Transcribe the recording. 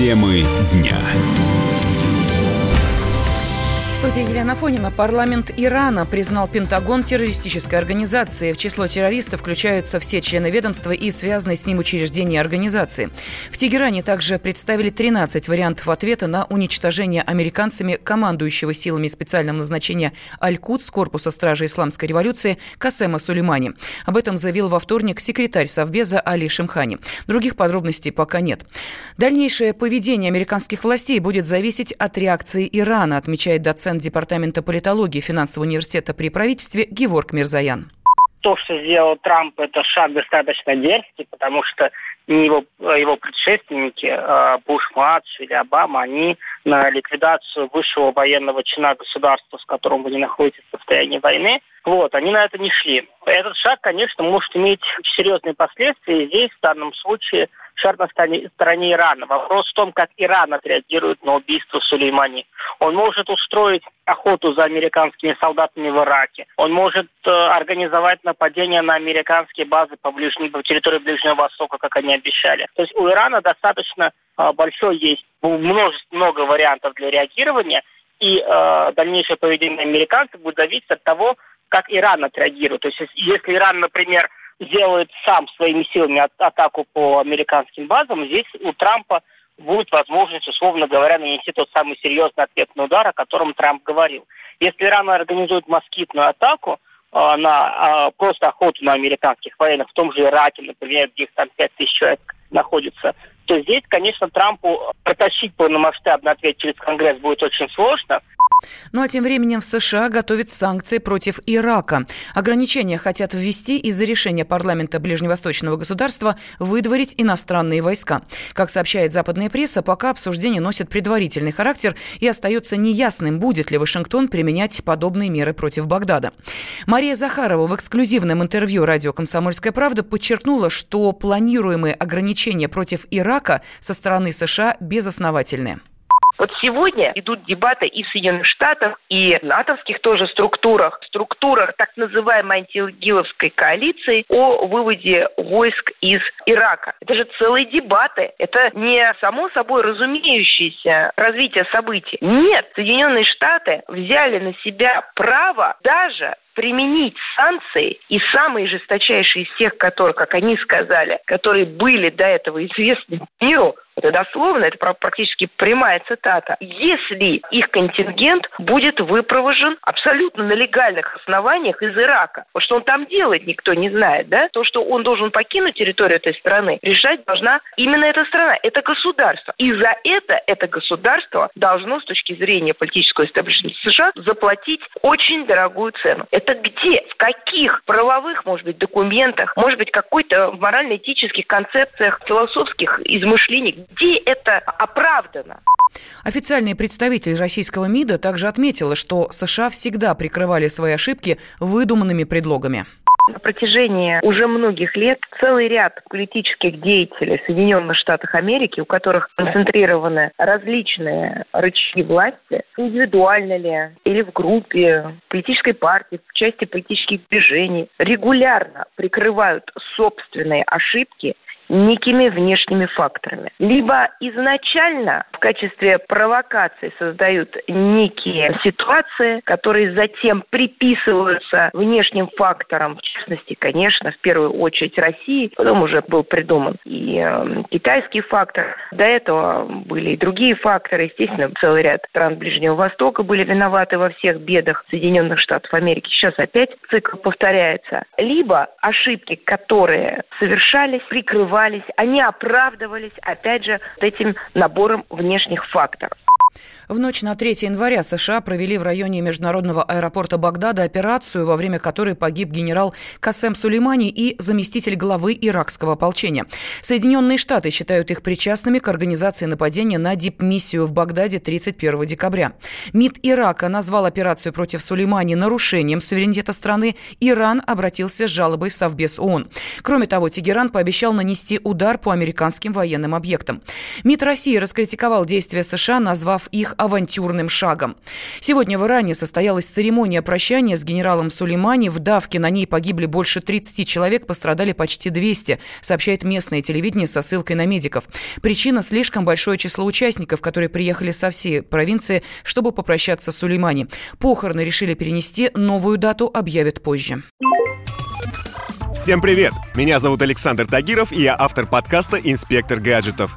Темы дня студии Елена Фонина. Парламент Ирана признал Пентагон террористической организацией. В число террористов включаются все члены ведомства и связанные с ним учреждения организации. В Тегеране также представили 13 вариантов ответа на уничтожение американцами командующего силами специального назначения Аль-Кудс корпуса стражи исламской революции Касема Сулеймани. Об этом заявил во вторник секретарь Совбеза Али Шимхани. Других подробностей пока нет. Дальнейшее поведение американских властей будет зависеть от реакции Ирана, отмечает доцент Департамента политологии финансового университета при правительстве Геворг Мирзаян. То, что сделал Трамп, это шаг достаточно дерзкий, потому что его, его предшественники, э, Буш-младший или Обама, они на ликвидацию высшего военного чина государства, с которым вы не находитесь в состоянии войны, вот, они на это не шли. Этот шаг, конечно, может иметь серьезные последствия. Здесь, в данном случае, шаг на стороне Ирана. Вопрос в том, как Иран отреагирует на убийство Сулеймани. Он может устроить охоту за американскими солдатами в Ираке. Он может э, организовать нападение на американские базы по, ближней, по территории Ближнего Востока, как они обещали. То есть у Ирана достаточно э, большой есть множество, много вариантов для реагирования, и э, дальнейшее поведение американцев будет зависеть от того, как Иран отреагирует. То есть если Иран, например, сделает сам своими силами атаку по американским базам, здесь у Трампа будет возможность, условно говоря, нанести тот самый серьезный ответный удар, о котором Трамп говорил. Если Иран организует москитную атаку, э, на э, просто охоту на американских военных, в том же Ираке, например, где их там 5 тысяч человек находится, то здесь, конечно, Трампу протащить полномасштабный ответ через Конгресс будет очень сложно. Ну а тем временем в США готовят санкции против Ирака. Ограничения хотят ввести из-за решения парламента ближневосточного государства выдворить иностранные войска. Как сообщает западная пресса, пока обсуждение носит предварительный характер и остается неясным, будет ли Вашингтон применять подобные меры против Багдада. Мария Захарова в эксклюзивном интервью радио «Комсомольская правда» подчеркнула, что планируемые ограничения против Ирака со стороны США безосновательны. Вот сегодня идут дебаты и в Соединенных Штатах, и в натовских тоже структурах, структурах так называемой антиигиловской коалиции о выводе войск из Ирака. Это же целые дебаты. Это не само собой разумеющееся развитие событий. Нет, Соединенные Штаты взяли на себя право даже применить санкции, и самые жесточайшие из тех, которые, как они сказали, которые были до этого известны миру, это дословно, это практически прямая цитата. Если их контингент будет выпровожен абсолютно на легальных основаниях из Ирака. Вот что он там делает, никто не знает, да? То, что он должен покинуть территорию этой страны, решать должна именно эта страна, это государство. И за это это государство должно с точки зрения политического истеблишмента США заплатить очень дорогую цену. Это где? В каких правовых, может быть, документах, может быть, какой-то морально-этических концепциях, философских измышлений, где это оправдано? Официальный представитель российского МИДа также отметила, что США всегда прикрывали свои ошибки выдуманными предлогами. На протяжении уже многих лет целый ряд политических деятелей в Соединенных Штатах Америки, у которых концентрированы различные рычаги власти, индивидуально ли или в группе, политической партии, в части политических движений, регулярно прикрывают собственные ошибки некими внешними факторами. Либо изначально в качестве провокации создают некие ситуации, которые затем приписываются внешним факторам, в частности, конечно, в первую очередь России, потом уже был придуман и э, китайский фактор. До этого были и другие факторы, естественно, целый ряд стран Ближнего Востока были виноваты во всех бедах Соединенных Штатов Америки. Сейчас опять цикл повторяется. Либо ошибки, которые совершались, прикрывались скрывались, они оправдывались, опять же, этим набором внешних факторов. В ночь на 3 января США провели в районе международного аэропорта Багдада операцию, во время которой погиб генерал Касем Сулеймани и заместитель главы иракского ополчения. Соединенные Штаты считают их причастными к организации нападения на дипмиссию в Багдаде 31 декабря. МИД Ирака назвал операцию против Сулеймани нарушением суверенитета страны. Иран обратился с жалобой в Совбез ООН. Кроме того, Тегеран пообещал нанести удар по американским военным объектам. МИД России раскритиковал действия США, назвав назвав их авантюрным шагом. Сегодня в Иране состоялась церемония прощания с генералом Сулеймани. В давке на ней погибли больше 30 человек, пострадали почти 200, сообщает местное телевидение со ссылкой на медиков. Причина – слишком большое число участников, которые приехали со всей провинции, чтобы попрощаться с Сулеймани. Похороны решили перенести, новую дату объявят позже. Всем привет! Меня зовут Александр Тагиров, и я автор подкаста «Инспектор гаджетов».